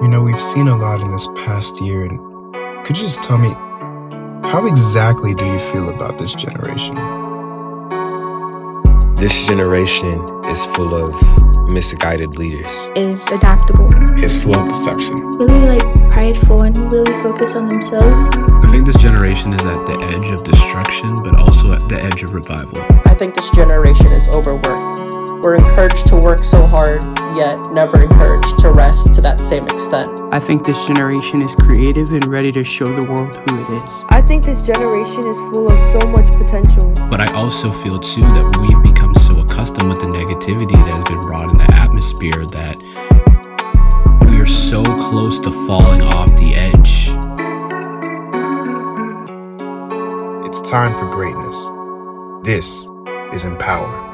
You know, we've seen a lot in this past year, and could you just tell me how exactly do you feel about this generation? This generation is full of misguided leaders. Is adaptable. Is full of deception. Really like prideful and really focused on themselves. I think this generation is at the edge of destruction, but also at the edge of revival. I think this generation is overworked. We're encouraged to work so hard, yet never encouraged to rest to that same extent. I think this generation is creative and ready to show the world who it is. I think this generation is full of so much potential. But I also feel too that we've become so accustomed with the negativity that has been brought in the atmosphere that we are so close to falling off the edge. It's time for greatness. This is Empower.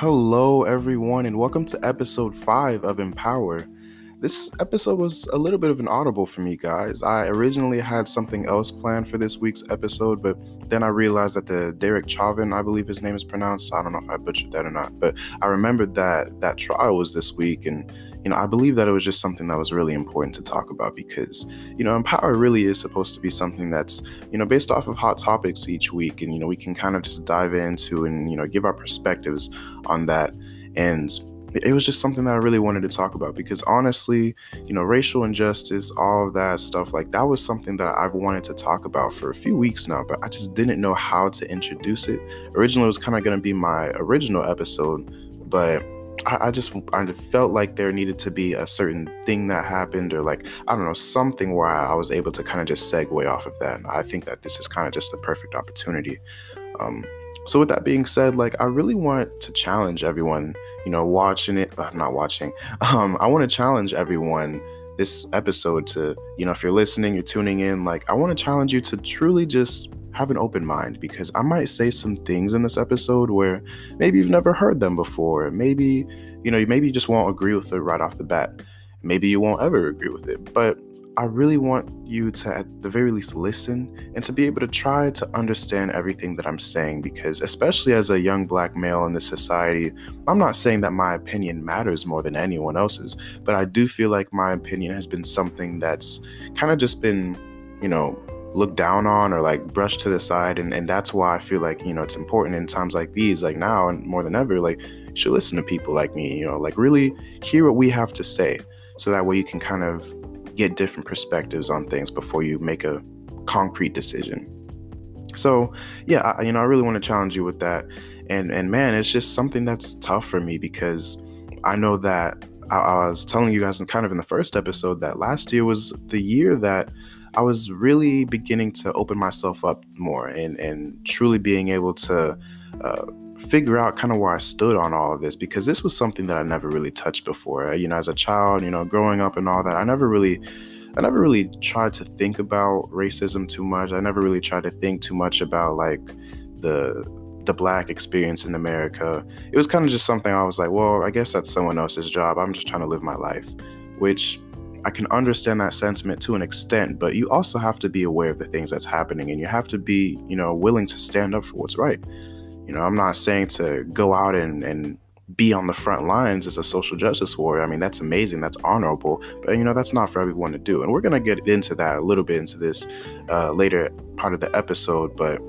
Hello, everyone, and welcome to episode 5 of Empower. This episode was a little bit of an audible for me, guys. I originally had something else planned for this week's episode, but then I realized that the Derek Chauvin, I believe his name is pronounced, I don't know if I butchered that or not, but I remembered that that trial was this week, and you know, I believe that it was just something that was really important to talk about because, you know, Empower really is supposed to be something that's, you know, based off of hot topics each week. And, you know, we can kind of just dive into and, you know, give our perspectives on that. And it was just something that I really wanted to talk about because honestly, you know, racial injustice, all of that stuff, like that was something that I've wanted to talk about for a few weeks now, but I just didn't know how to introduce it. Originally, it was kind of going to be my original episode, but I, I just I felt like there needed to be a certain thing that happened, or like I don't know something where I was able to kind of just segue off of that. And I think that this is kind of just the perfect opportunity. Um, so with that being said, like I really want to challenge everyone, you know, watching it, uh, not watching. Um, I want to challenge everyone this episode to, you know, if you're listening, you're tuning in, like I want to challenge you to truly just have an open mind because I might say some things in this episode where maybe you've never heard them before. Maybe, you know, maybe you just won't agree with it right off the bat. Maybe you won't ever agree with it. But I really want you to, at the very least, listen and to be able to try to understand everything that I'm saying because, especially as a young black male in this society, I'm not saying that my opinion matters more than anyone else's, but I do feel like my opinion has been something that's kind of just been, you know, looked down on or like brushed to the side and, and that's why i feel like you know it's important in times like these like now and more than ever like you should listen to people like me you know like really hear what we have to say so that way you can kind of get different perspectives on things before you make a concrete decision. So yeah I, you know i really want to challenge you with that and and man it's just something that's tough for me because i know that I, I was telling you guys in kind of in the first episode that last year was the year that I was really beginning to open myself up more and, and truly being able to uh, figure out kind of where I stood on all of this because this was something that I never really touched before. You know, as a child, you know, growing up and all that, I never really. I never really tried to think about racism too much. I never really tried to think too much about like the the black experience in America. It was kind of just something I was like, well, I guess that's someone else's job. I'm just trying to live my life, which I can understand that sentiment to an extent, but you also have to be aware of the things that's happening and you have to be, you know, willing to stand up for what's right. You know, I'm not saying to go out and, and be on the front lines as a social justice warrior. I mean, that's amazing, that's honorable, but you know, that's not for everyone to do. And we're going to get into that a little bit into this uh, later part of the episode, but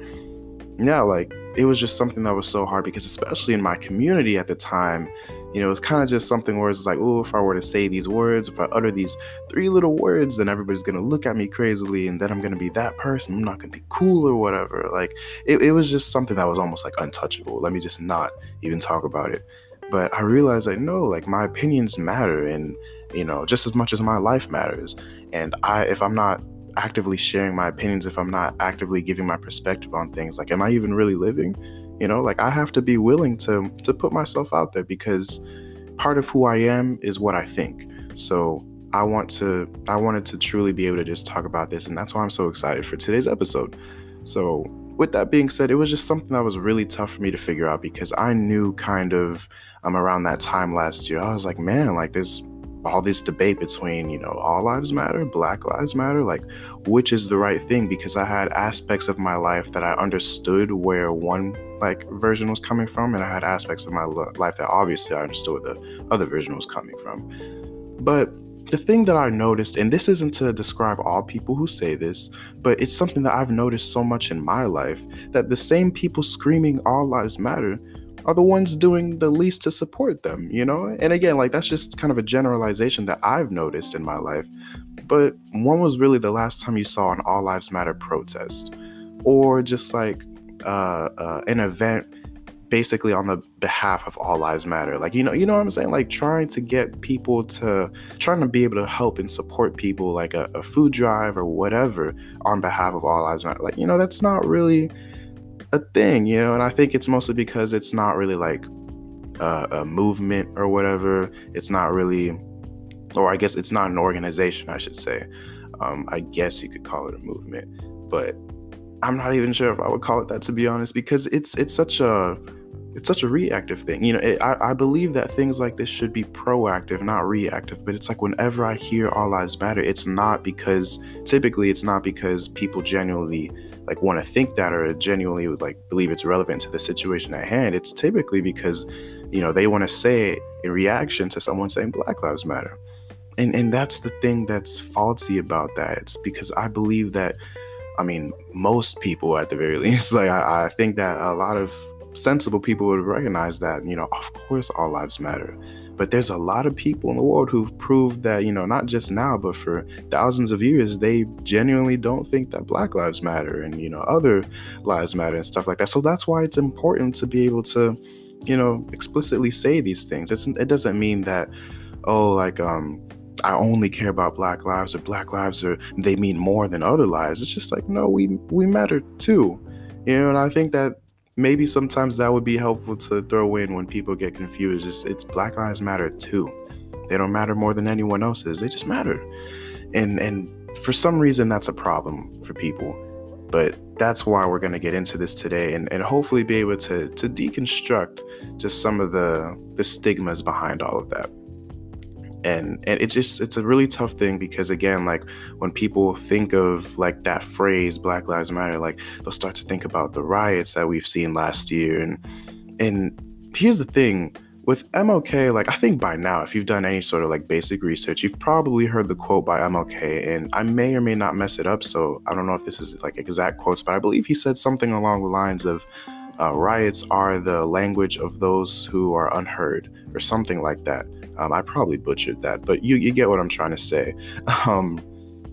yeah, like it was just something that was so hard because, especially in my community at the time, you know, it's kind of just something where it's like, oh, if I were to say these words, if I utter these three little words, then everybody's gonna look at me crazily, and then I'm gonna be that person. I'm not gonna be cool or whatever. Like, it, it was just something that was almost like untouchable. Let me just not even talk about it. But I realized like, no, like my opinions matter, and you know, just as much as my life matters. And I, if I'm not actively sharing my opinions, if I'm not actively giving my perspective on things, like, am I even really living? You know, like I have to be willing to to put myself out there because part of who I am is what I think. So I want to I wanted to truly be able to just talk about this and that's why I'm so excited for today's episode. So with that being said, it was just something that was really tough for me to figure out because I knew kind of um around that time last year, I was like, man, like there's all this debate between, you know, all lives matter, black lives matter, like which is the right thing because I had aspects of my life that I understood where one like version was coming from and I had aspects of my life that obviously I understood where the other version was coming from. But the thing that I noticed, and this isn't to describe all people who say this, but it's something that I've noticed so much in my life that the same people screaming all lives matter are the ones doing the least to support them, you know? And again, like that's just kind of a generalization that I've noticed in my life. But when was really the last time you saw an All Lives Matter protest? Or just like uh, uh, an event basically on the behalf of all lives matter like you know you know what i'm saying like trying to get people to trying to be able to help and support people like a, a food drive or whatever on behalf of all lives matter like you know that's not really a thing, you know, and I think it's mostly because it's not really like a movement or whatever. It's not really, or I guess it's not an organization, I should say. Um, I guess you could call it a movement, but I'm not even sure if I would call it that to be honest, because it's it's such a it's such a reactive thing. You know, it, I, I believe that things like this should be proactive, not reactive. But it's like whenever I hear All Lives Matter, it's not because typically it's not because people genuinely like want to think that or genuinely would like believe it's relevant to the situation at hand it's typically because you know they want to say it in reaction to someone saying black lives matter. And and that's the thing that's faulty about that. It's because i believe that i mean most people at the very least like I, I think that a lot of sensible people would recognize that you know of course all lives matter but there's a lot of people in the world who've proved that, you know, not just now, but for thousands of years, they genuinely don't think that Black Lives Matter and, you know, other lives matter and stuff like that. So that's why it's important to be able to, you know, explicitly say these things. It's, it doesn't mean that, oh, like, um, I only care about black lives or black lives or they mean more than other lives. It's just like, no, we we matter too. You know, and I think that maybe sometimes that would be helpful to throw in when people get confused. It's, it's Black Lives Matter too. They don't matter more than anyone else's. They just matter. And and for some reason that's a problem for people. But that's why we're gonna get into this today and, and hopefully be able to to deconstruct just some of the the stigmas behind all of that and and it's just it's a really tough thing because again like when people think of like that phrase black lives matter like they'll start to think about the riots that we've seen last year and and here's the thing with MLK, like I think by now, if you've done any sort of like basic research, you've probably heard the quote by MLK, and I may or may not mess it up. So I don't know if this is like exact quotes, but I believe he said something along the lines of, uh, "Riots are the language of those who are unheard," or something like that. Um, I probably butchered that, but you you get what I'm trying to say. Um,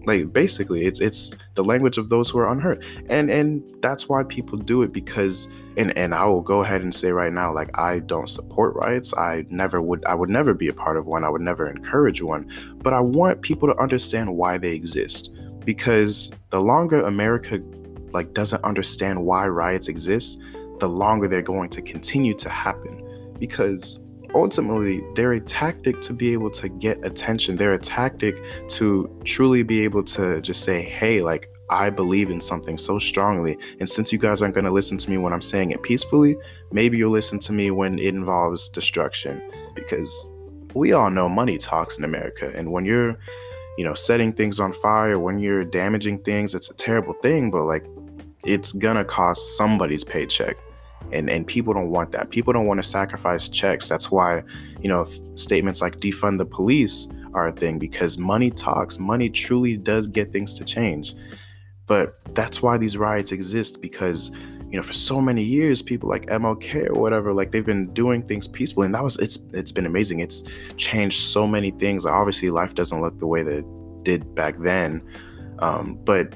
like basically, it's it's the language of those who are unheard, and and that's why people do it because. And, and I will go ahead and say right now, like I don't support riots. I never would. I would never be a part of one. I would never encourage one. But I want people to understand why they exist, because the longer America like doesn't understand why riots exist, the longer they're going to continue to happen. Because ultimately they're a tactic to be able to get attention. They're a tactic to truly be able to just say hey like i believe in something so strongly. And since you guys aren't going to listen to me when i'm saying it peacefully maybe you'll listen to me when it involves destruction. Because we all know money talks in america and when you're you know setting things on fire when you're damaging things it's a terrible thing but like it's gonna cost somebody's paycheck and and people don't want that. People don't want to sacrifice checks. That's why you know statements like defund the police are a thing because money talks money truly does get things to change. But that's why these riots exist because you know for so many years people like MLK or whatever like they've been doing things peacefully and that was it's it's been amazing. It's changed so many things. Obviously life doesn't look the way that it did back then. Um, but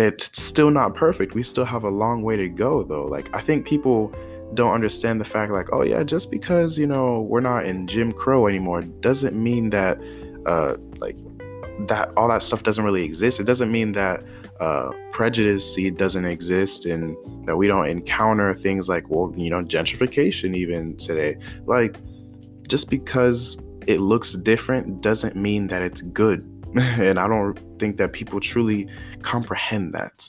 it's still not perfect. We still have a long way to go, though. Like, I think people don't understand the fact, like, oh, yeah, just because, you know, we're not in Jim Crow anymore doesn't mean that, uh, like, that all that stuff doesn't really exist. It doesn't mean that uh, prejudice doesn't exist and that we don't encounter things like, well, you know, gentrification even today. Like, just because it looks different doesn't mean that it's good. and I don't think that people truly comprehend that.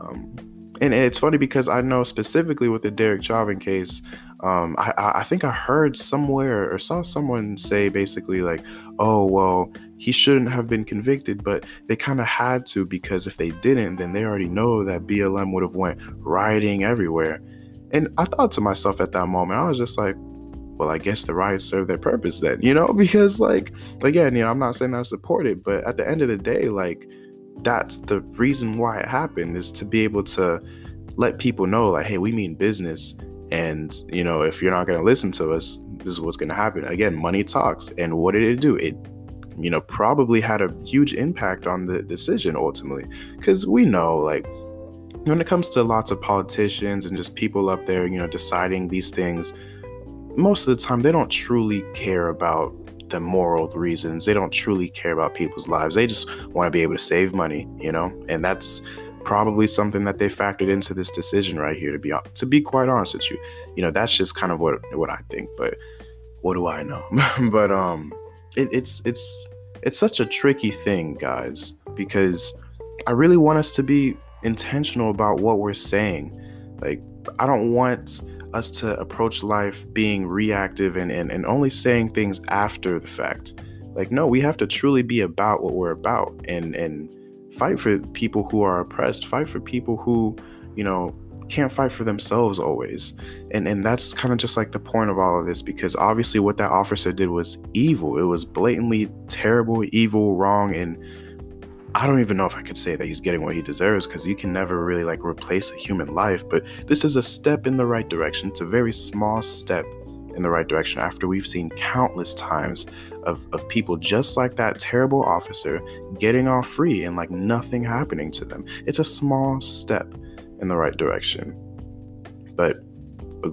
Um, and it's funny because I know specifically with the Derek Chauvin case, um, I, I think I heard somewhere or saw someone say basically like, oh well, he shouldn't have been convicted, but they kind of had to because if they didn't, then they already know that BLM would have went rioting everywhere. And I thought to myself at that moment, I was just like, well, I guess the riots serve their purpose then, you know, because like again, you know, I'm not saying I support it, but at the end of the day, like that's the reason why it happened is to be able to let people know like hey we mean business and you know if you're not going to listen to us this is what's going to happen. Again money talks and what did it do? It you know probably had a huge impact on the decision ultimately because we know like when it comes to lots of politicians and just people up there you know deciding these things most of the time they don't truly care about the moral reasons. They don't truly care about people's lives. They just want to be able to save money, you know? And that's probably something that they factored into this decision right here to be to be quite honest with you. You know, that's just kind of what what I think, but what do I know? but um it, it's it's it's such a tricky thing, guys, because I really want us to be intentional about what we're saying. Like I don't want us to approach life being reactive and, and, and only saying things after the fact. Like, no, we have to truly be about what we're about and, and fight for people who are oppressed, fight for people who, you know, can't fight for themselves always. And and that's kind of just like the point of all of this because obviously what that officer did was evil. It was blatantly terrible, evil, wrong and I don't even know if I could say that he's getting what he deserves because you can never really like replace a human life. But this is a step in the right direction. It's a very small step in the right direction after we've seen countless times of, of people just like that terrible officer getting off free and like nothing happening to them. It's a small step in the right direction. But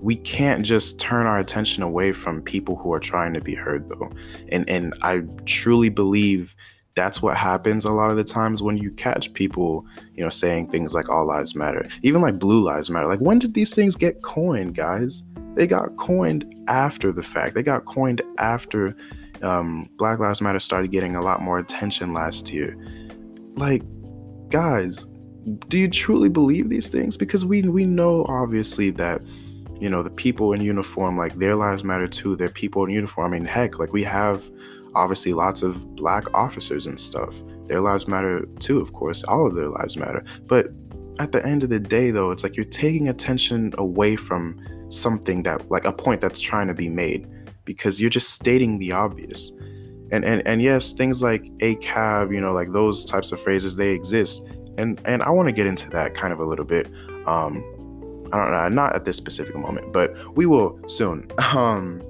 we can't just turn our attention away from people who are trying to be heard though. And and I truly believe that's what happens a lot of the times when you catch people, you know, saying things like all lives matter, even like blue lives matter. Like, when did these things get coined, guys? They got coined after the fact. They got coined after um, Black Lives Matter started getting a lot more attention last year. Like, guys, do you truly believe these things? Because we we know obviously that you know the people in uniform, like their lives matter too. They're people in uniform. I mean, heck, like we have obviously lots of black officers and stuff. Their lives matter too, of course. All of their lives matter. But at the end of the day, though, it's like you're taking attention away from something that, like a point that's trying to be made, because you're just stating the obvious. And and and yes, things like ACAB, you know, like those types of phrases, they exist. And and I want to get into that kind of a little bit. Um, I don't know, not at this specific moment, but we will soon. Um,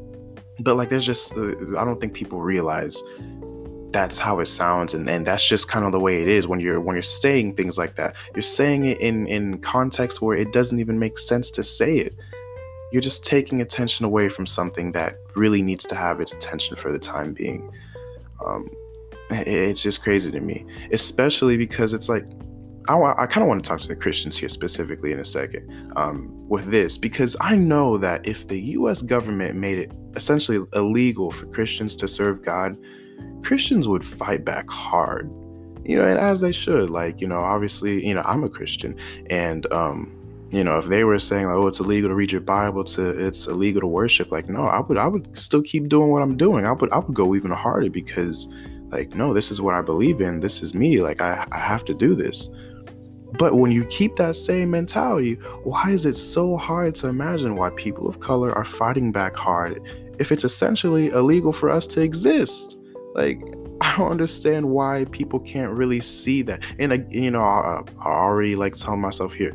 but like there's just uh, i don't think people realize that's how it sounds and, and that's just kind of the way it is when you're when you're saying things like that. You're saying it in in context where it doesn't even make sense to say it. You're just taking attention away from something that really needs to have its attention for the time being. Um, it, it's just crazy to me especially because it's like I, I kind of want to talk to the Christians here specifically in a second um, with this because I know that if the U.S. government made it essentially illegal for Christians to serve God, Christians would fight back hard, you know, and as they should. Like, you know, obviously, you know, I'm a Christian, and um, you know, if they were saying like, oh, it's illegal to read your Bible, to it's illegal to worship, like, no, I would, I would still keep doing what I'm doing. I would, I would go even harder because, like, no, this is what I believe in. This is me. Like, I, I have to do this. But when you keep that same mentality, why is it so hard to imagine why people of color are fighting back hard if it's essentially illegal for us to exist? Like, I don't understand why people can't really see that. And, uh, you know, I, I already like tell myself here,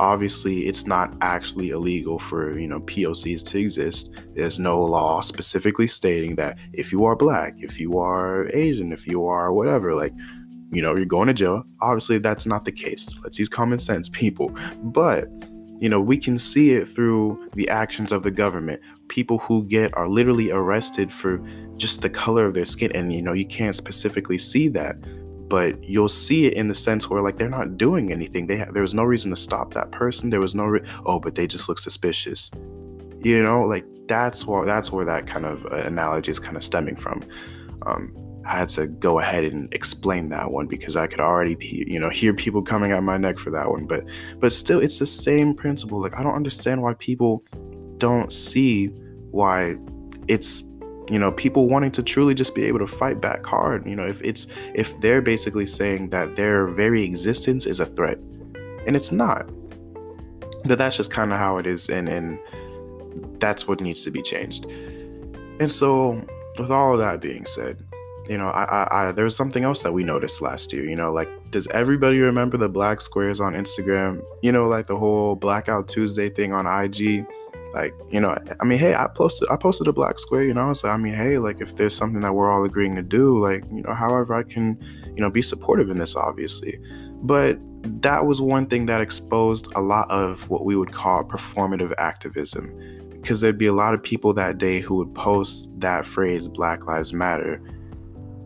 obviously it's not actually illegal for you know POCs to exist. There's no law specifically stating that if you are black, if you are Asian, if you are whatever, like you know, you're going to jail. Obviously, that's not the case. Let's use common sense, people. But, you know, we can see it through the actions of the government. People who get are literally arrested for just the color of their skin. And, you know, you can't specifically see that, but you'll see it in the sense where, like, they're not doing anything. They ha- there was no reason to stop that person. There was no, re- oh, but they just look suspicious. You know, like, that's where, that's where that kind of uh, analogy is kind of stemming from. Um, I had to go ahead and explain that one because I could already, you know, hear people coming at my neck for that one. But, but still, it's the same principle. Like I don't understand why people don't see why it's you know people wanting to truly just be able to fight back hard you know if it's if they're basically saying that their very existence is a threat and it's not but that's just kind of how it is and and that's what needs to be changed and so with all of that being said you know I, I i there's something else that we noticed last year you know like does everybody remember the black squares on instagram? You know like the whole blackout tuesday thing on ig like you know i mean hey i posted i posted a black square you know so i mean hey like if there's something that we're all agreeing to do like you know however i can you know be supportive in this obviously. But that was one thing that exposed a lot of what we would call performative activism because there'd be a lot of people that day who would post that phrase black lives matter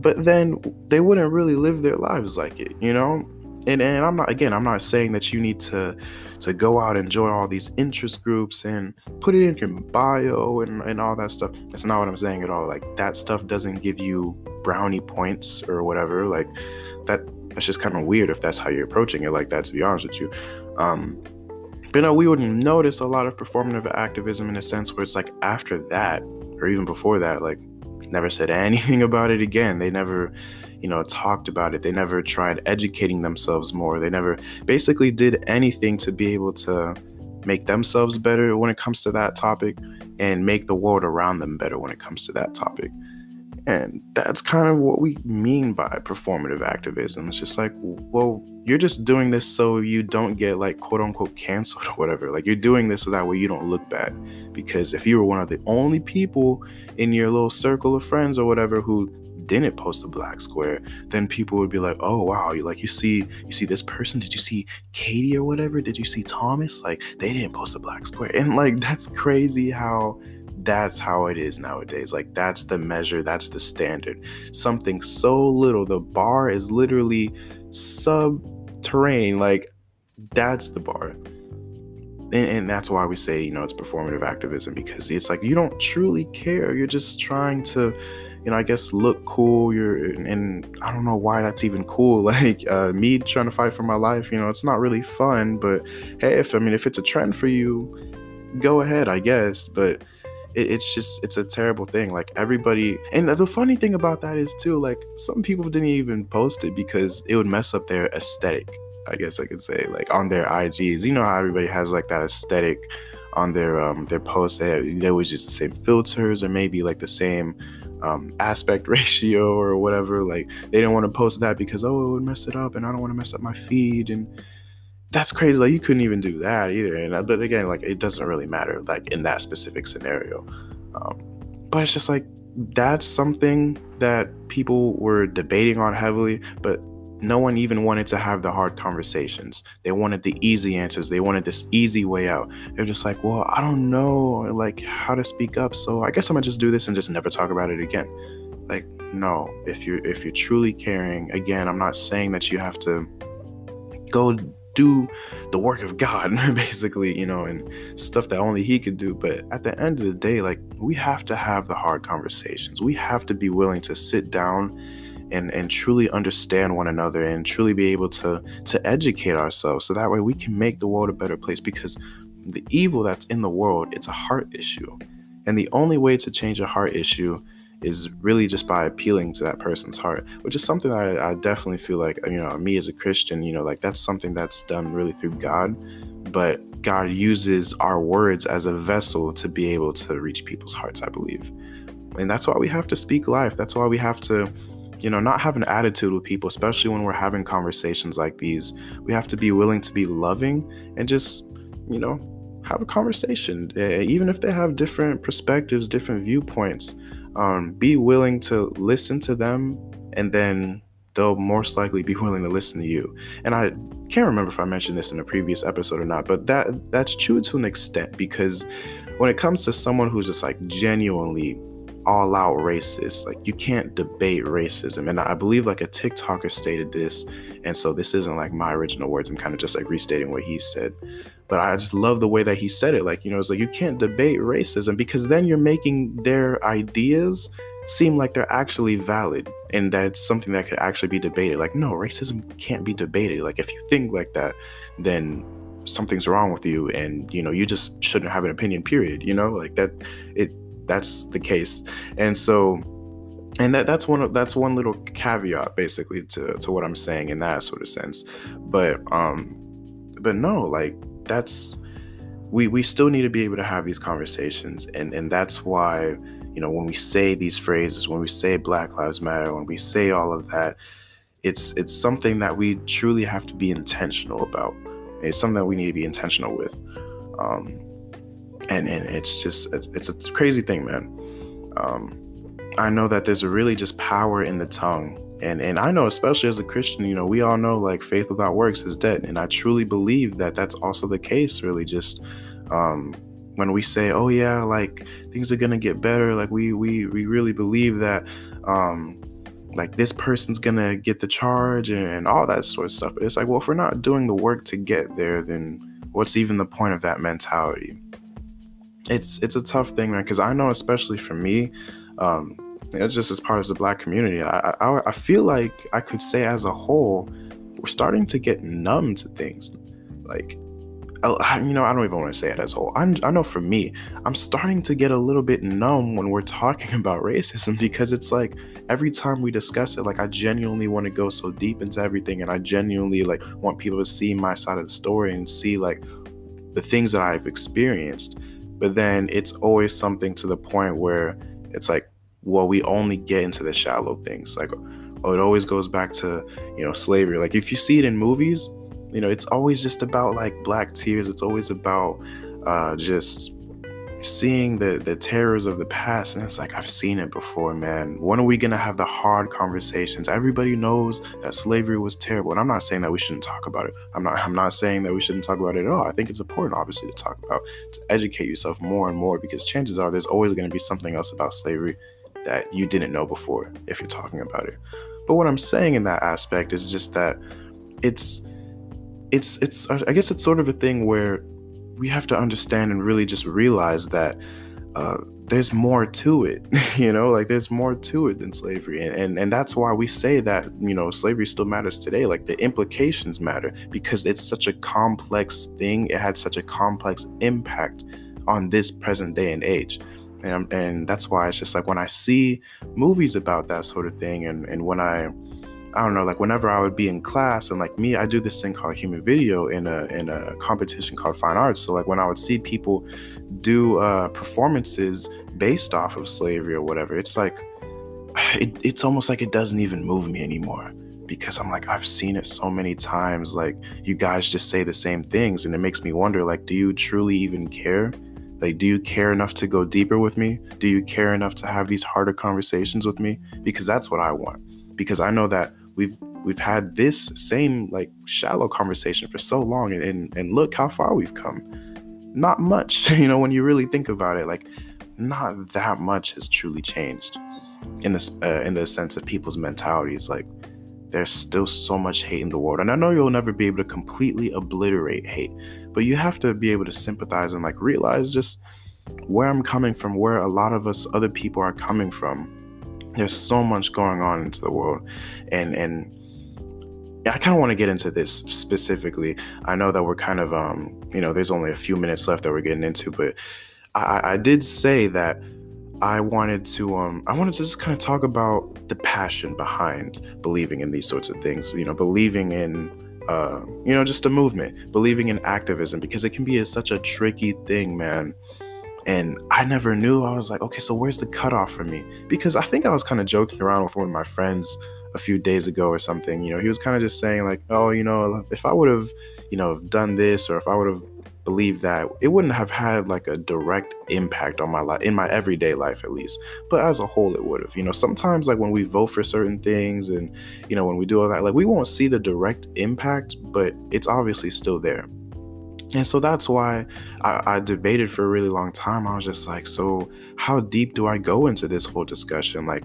but then they wouldn't really live their lives like it you know and and I'm not again I'm not saying that you need to to go out and join all these interest groups and put it in your bio and, and all that stuff. That's not what I'm saying at all. Like that stuff doesn't give you brownie points or whatever. Like that that's just kind of weird if that's how you're approaching it like that to be honest with you. Um but no, we wouldn't notice a lot of performative activism in a sense where it's like after that, or even before that, like never said anything about it again. They never you know, talked about it. They never tried educating themselves more. They never basically did anything to be able to make themselves better when it comes to that topic and make the world around them better when it comes to that topic. And that's kind of what we mean by performative activism. It's just like, well, you're just doing this so you don't get like quote unquote canceled or whatever. Like you're doing this so that way you don't look bad. Because if you were one of the only people in your little circle of friends or whatever who didn't post a black square, then people would be like, "Oh wow, you like you see you see this person? Did you see Katie or whatever? Did you see Thomas? Like they didn't post a black square." And like that's crazy how that's how it is nowadays. Like that's the measure, that's the standard. Something so little, the bar is literally subterranean. Like that's the bar. And, and, that's why we say, you know, it's performative activism because it's like you don't truly care. You're just trying to you know, I guess look cool. You're, and I don't know why that's even cool. Like uh, me trying to fight for my life, you know, it's not really fun. But hey, if I mean, if it's a trend for you, go ahead, I guess. But it, it's just, it's a terrible thing. Like everybody, and the funny thing about that is too, like some people didn't even post it because it would mess up their aesthetic. I guess I could say, like on their IGs. You know how everybody has like that aesthetic on their um their posts. They, they always use the same filters or maybe like the same um, aspect ratio or whatever. Like they didn't want to post that because oh it would mess it up and I don't want to mess up my feed and that's crazy. Like you couldn't even do that either. And uh, but again, like it doesn't really matter like in that specific scenario. Um, but it's just like that's something that people were debating on heavily, but no one even wanted to have the hard conversations. They wanted the easy answers. They wanted this easy way out. They're just like, well, I don't know like how to speak up. So I guess I'm gonna just do this and just never talk about it again. Like, no, if you're if you're truly caring, again, I'm not saying that you have to go do the work of God, basically, you know, and stuff that only He could do. But at the end of the day, like, we have to have the hard conversations. We have to be willing to sit down and and truly understand one another and truly be able to to educate ourselves so that way we can make the world a better place because the evil that's in the world it's a heart issue and the only way to change a heart issue is really just by appealing to that person's heart which is something I, I definitely feel like you know me as a christian you know like that's something that's done really through god but god uses our words as a vessel to be able to reach people's hearts i believe and that's why we have to speak life that's why we have to you know, not have an attitude with people, especially when we're having conversations like these. We have to be willing to be loving and just, you know, have a conversation. Eh, even if they have different perspectives, different viewpoints, um, be willing to listen to them and then they'll most likely be willing to listen to you. And I can't remember if I mentioned this in a previous episode or not, but that that's true to an extent because when it comes to someone who's just like genuinely all out racist. Like you can't debate racism. And I believe like a TikToker stated this. And so this isn't like my original words. I'm kind of just like restating what he said. But I just love the way that he said it. Like, you know, it's like you can't debate racism because then you're making their ideas seem like they're actually valid and that it's something that could actually be debated. Like, no, racism can't be debated. Like, if you think like that, then something's wrong with you and you know you just shouldn't have an opinion period you know like that it that's the case and so and that that's one of that's one little caveat basically to to what i'm saying in that sort of sense. But um but no like that's we we still need to be able to have these conversations. And and that's why you know when we say these phrases when we say black lives matter when we say all of that it's it's something that we truly have to be intentional about. It's something that we need to be intentional with. Um and and it's just it's a crazy thing man. Um i know that there's really just power in the tongue and and I know especially as a Christian, you know, we all know like faith without works is dead, and I truly believe that that's also the case. Really, just um, when we say, "Oh yeah, like things are gonna get better," like we we we really believe that. Um, like this person's gonna get the charge and, and all that sort of stuff. But it's like, well, if we're not doing the work to get there, then what's even the point of that mentality? It's it's a tough thing, man. Because I know, especially for me, um, it's just as part of the black community. I, I, I feel like I could say as a whole, we're starting to get numb to things. Like, you know, I don't even want to say it as a whole. I'm, I know for me, I'm starting to get a little bit numb when we're talking about racism because it's like every time we discuss it, like I genuinely want to go so deep into everything, and I genuinely like want people to see my side of the story and see like the things that I've experienced. But then it's always something to the point where it's like well, we only get into the shallow things. Like, oh, it always goes back to, you know, slavery. Like, if you see it in movies, you know, it's always just about like black tears. It's always about uh, just seeing the the terrors of the past and it's like I've seen it before man when are we gonna have the hard conversations everybody knows that slavery was terrible and I'm not saying that we shouldn't talk about it I'm not I'm not saying that we shouldn't talk about it at all I think it's important obviously to talk about to educate yourself more and more because chances are there's always going to be something else about slavery that you didn't know before if you're talking about it. But what I'm saying in that aspect is just that it's it's it's I guess it's sort of a thing where we have to understand and really just realize that uh, there's more to it you know like there's more to it than slavery. And, and and that's why we say that you know slavery still matters today. Like the implications matter because it's such a complex thing. It had such a complex impact on this present day and age and and that's why it's just like when I see movies about that sort of thing, and and when I I don't know, like whenever I would be in class and like me, I do this thing called human video in a in a competition called fine arts. So like when I would see people do uh, performances based off of slavery or whatever, it's like it, it's almost like it doesn't even move me anymore because I'm like I've seen it so many times. Like you guys just say the same things, and it makes me wonder like, do you truly even care? Like, do you care enough to go deeper with me? Do you care enough to have these harder conversations with me? Because that's what I want. Because I know that we've we've had this same like shallow conversation for so long and, and, and look how far we've come. Not much, you know, when you really think about it, like not that much has truly changed in this uh, in the sense of people's mentalities. Like there's still so much hate in the world, and I know you'll never be able to completely obliterate hate, but you have to be able to sympathize and like realize just where I'm coming from, where a lot of us other people are coming from. There's so much going on into the world, and and I kind of want to get into this specifically. I know that we're kind of um you know there's only a few minutes left that we're getting into, but I, I did say that I wanted to um I wanted to just kind of talk about the passion behind believing in these sorts of things. You know, believing in uh, you know, just a movement, believing in activism because it can be a, such a tricky thing, man. And I never knew. I was like, okay, so where's the cutoff for me? Because I think I was kind of joking around with one of my friends a few days ago or something. You know, he was kind of just saying like, oh, you know, if I would have, you know, done this or if I would have believe that it wouldn't have had like a direct impact on my life in my everyday life at least but as a whole it would have you know sometimes like when we vote for certain things and you know when we do all that like we won't see the direct impact but it's obviously still there and so that's why I, I, debated for a really long time. I was just like, so how deep do I go into this whole discussion? Like,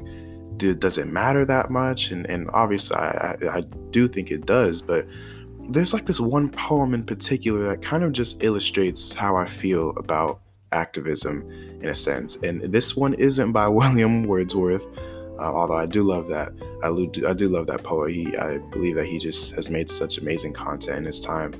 do, does it matter that much? And, and obviously, I, I, I do think it does, but there's like this one poem in particular that kind of just illustrates how I feel about activism in a sense. And this one isn't by William Wordsworth, uh, although I do love that. I do, I do love that poet. He, I believe that he just has made such amazing content in his time.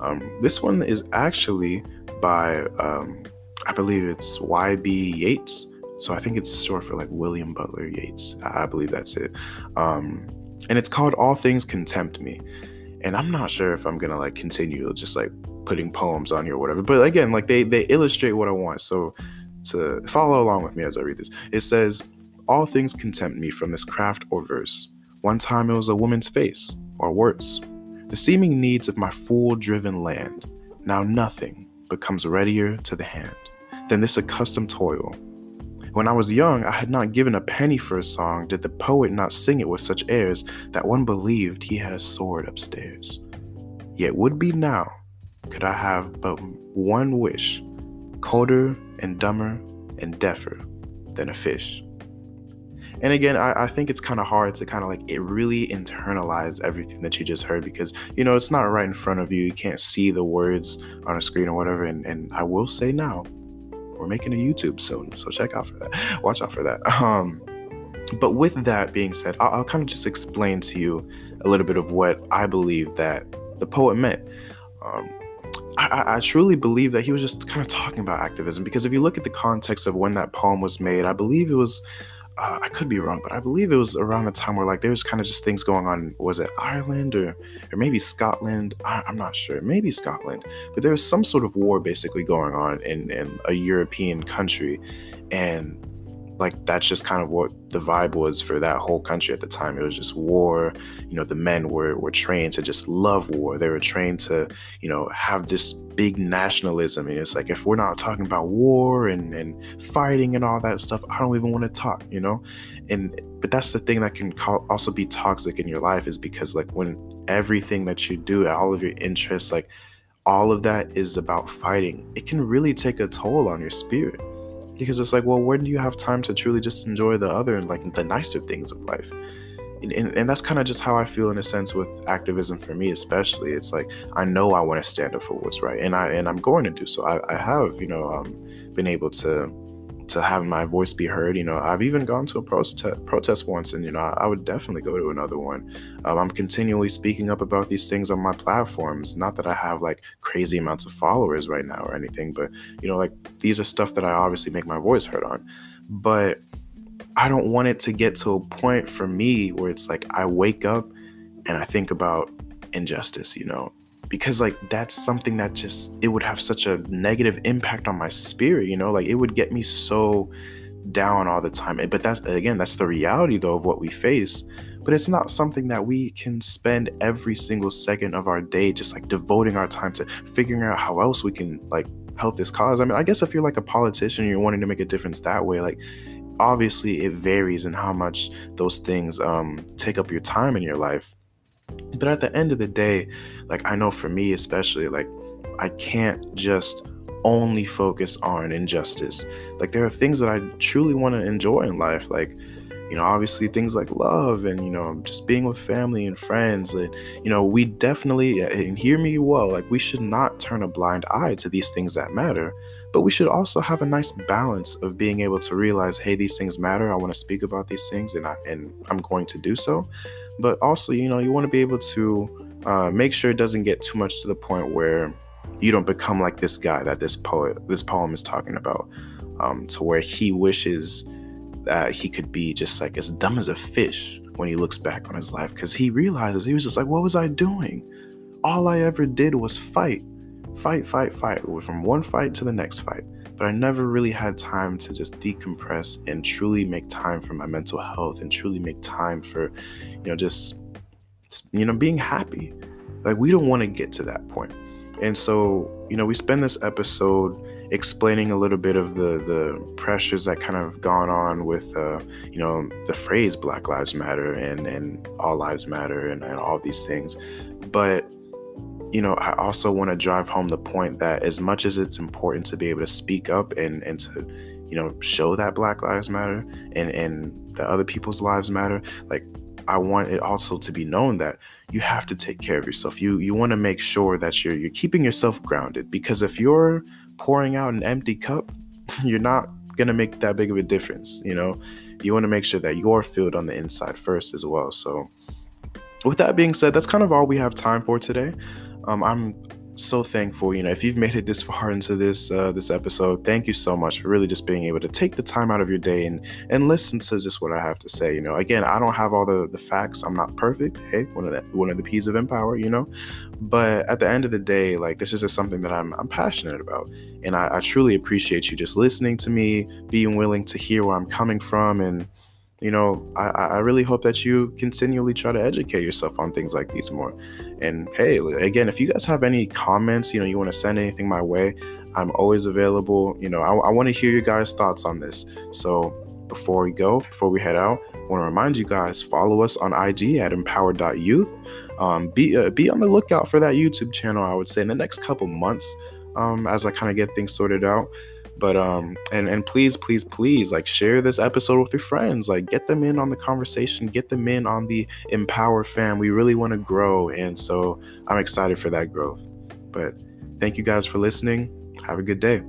Um, this one is actually by, um, I believe it's Y.B. Yeats. So I think it's short for like William Butler Yeats. I, I believe that's it. Um, and it's called All Things Can Tempt Me. And I'm not sure if I'm gonna like continue just like putting poems on here or whatever. But again, like they they illustrate what I want. So to follow along with me as I read this, it says, All things can tempt me from this craft or verse. One time it was a woman's face, or worse. The seeming needs of my fool driven land. Now nothing becomes readier to the hand than this accustomed toil when I was young, I had not given a penny for a song, did the poet not sing it with such airs that one believed he had a sword upstairs. Yet would be now, could I have but one wish, colder and dumber and deafer than a fish. And again, I, I think it's kind of hard to kind of like it really internalize everything that you just heard because you know it's not right in front of you. You can't see the words on a screen or whatever. And and I will say now, we're making a YouTube soon, so check out for that. Watch out for that. Um, but with that being said, I'll, I'll kind of just explain to you a little bit of what I believe that the poet meant. Um, I, I, truly believe that he was just kind of talking about activism because if you look at the context of when that poem was made, I believe it was uh, I could be wrong, but I believe it was around the time where like there was kind of just things going on. Was it Ireland or or maybe Scotland? I, am not sure. Maybe Scotland, but there was some sort of war basically going on in in a European country, and like that's just kind of what the vibe was for that whole country at the time. It was just war. You know, the men were were trained to just love war. They were trained to, you know, have this big nationalism. And it's like if we're not talking about war and and fighting and all that stuff, I don't even want to talk. You know, and but that's the thing that can also be toxic in your life is because like when everything that you do, all of your interests, like all of that is about fighting, it can really take a toll on your spirit because it's like well when do you have time to truly just enjoy the other and like the nicer things of life? And, and, and that's kind of just how i feel in a sense with activism for me especially. It's like i know i want to stand up for what's right and i and i'm going to do so. I, I have you know um, been able to to have my voice be heard. You know, I've even gone to a protest protest once, and you know, I, I would definitely go to another one. Um, I'm continually speaking up about these things on my platforms. Not that I have like crazy amounts of followers right now or anything, but you know, like these are stuff that I obviously make my voice heard on. But I don't want it to get to a point for me where it's like I wake up and I think about injustice. You know, because like that's something that just it would have such a negative impact on my spirit you know? Like it would get me so down all the time. But that's again that's the reality though of what we face. But it's not something that we can spend every single second of our day just like devoting our time to figuring out how else we can like help this cause. I mean i guess if you're like a politician you're wanting to make a difference that way like obviously it varies in how much those things um take up your time in your life but at the end of the day, like I know for me especially, like I can't just only focus on injustice. Like there are things that I truly want to enjoy in life, like you know, obviously things like love and you know, just being with family and friends. And you know, we definitely and hear me well, like we should not turn a blind eye to these things that matter. But we should also have a nice balance of being able to realize, hey, these things matter. I want to speak about these things, and I and I'm going to do so but also you know you want to be able to uh, make sure it doesn't get too much to the point where you don't become like this guy that this poet this poem is talking about um, to where he wishes that he could be just like as dumb as a fish when he looks back on his life because he realizes he was just like what was i doing? All i ever did was fight fight fight fight from one fight to the next fight but I never really had time to just decompress and truly make time for my mental health and truly make time for, you know, just, you know, being happy. Like, we don't want to get to that point. And so, you know, we spend this episode explaining a little bit of the the pressures that kind of gone on with uh, you know the phrase Black Lives Matter and and All Lives Matter and, and all these things, but you know, I also want to drive home the point that as much as it's important to be able to speak up and, and to, you know, show that Black Lives Matter and, and the other people's lives matter, like I want it also to be known that you have to take care of yourself. You you want to make sure that you're you're keeping yourself grounded because if you're pouring out an empty cup, you're not to make that big of a difference. You know, you want to make sure that you're filled on the inside first as well. So, with that being said, that's kind of all we have time for today. Um, I'm so thankful. You know, if you've made it this far into this uh, this episode, thank you so much for really just being able to take the time out of your day and and listen to just what I have to say. You know, again, I don't have all the the facts. I'm not perfect. Hey, one of the one of the P's of empower. You know, but at the end of the day, like this is just something that I'm I'm passionate about, and I, I truly appreciate you just listening to me, being willing to hear where I'm coming from, and you know, I, I really hope that you continually try to educate yourself on things like these more. And hey, again, if you guys have any comments, you know, you want to send anything my way, I'm always available. You know, I, I want to hear your guys' thoughts on this. So before we go, before we head out, I want to remind you guys follow us on IG at empowered.youth. Um, be uh, be on the lookout for that YouTube channel. I would say in the next couple months, um, as I kind of get things sorted out but um and and please please please like share this episode with your friends. Like get them in on the conversation. Get them in on the empower fam. We really want to grow and so i'm excited for that growth. But thank you guys for listening. Have a good day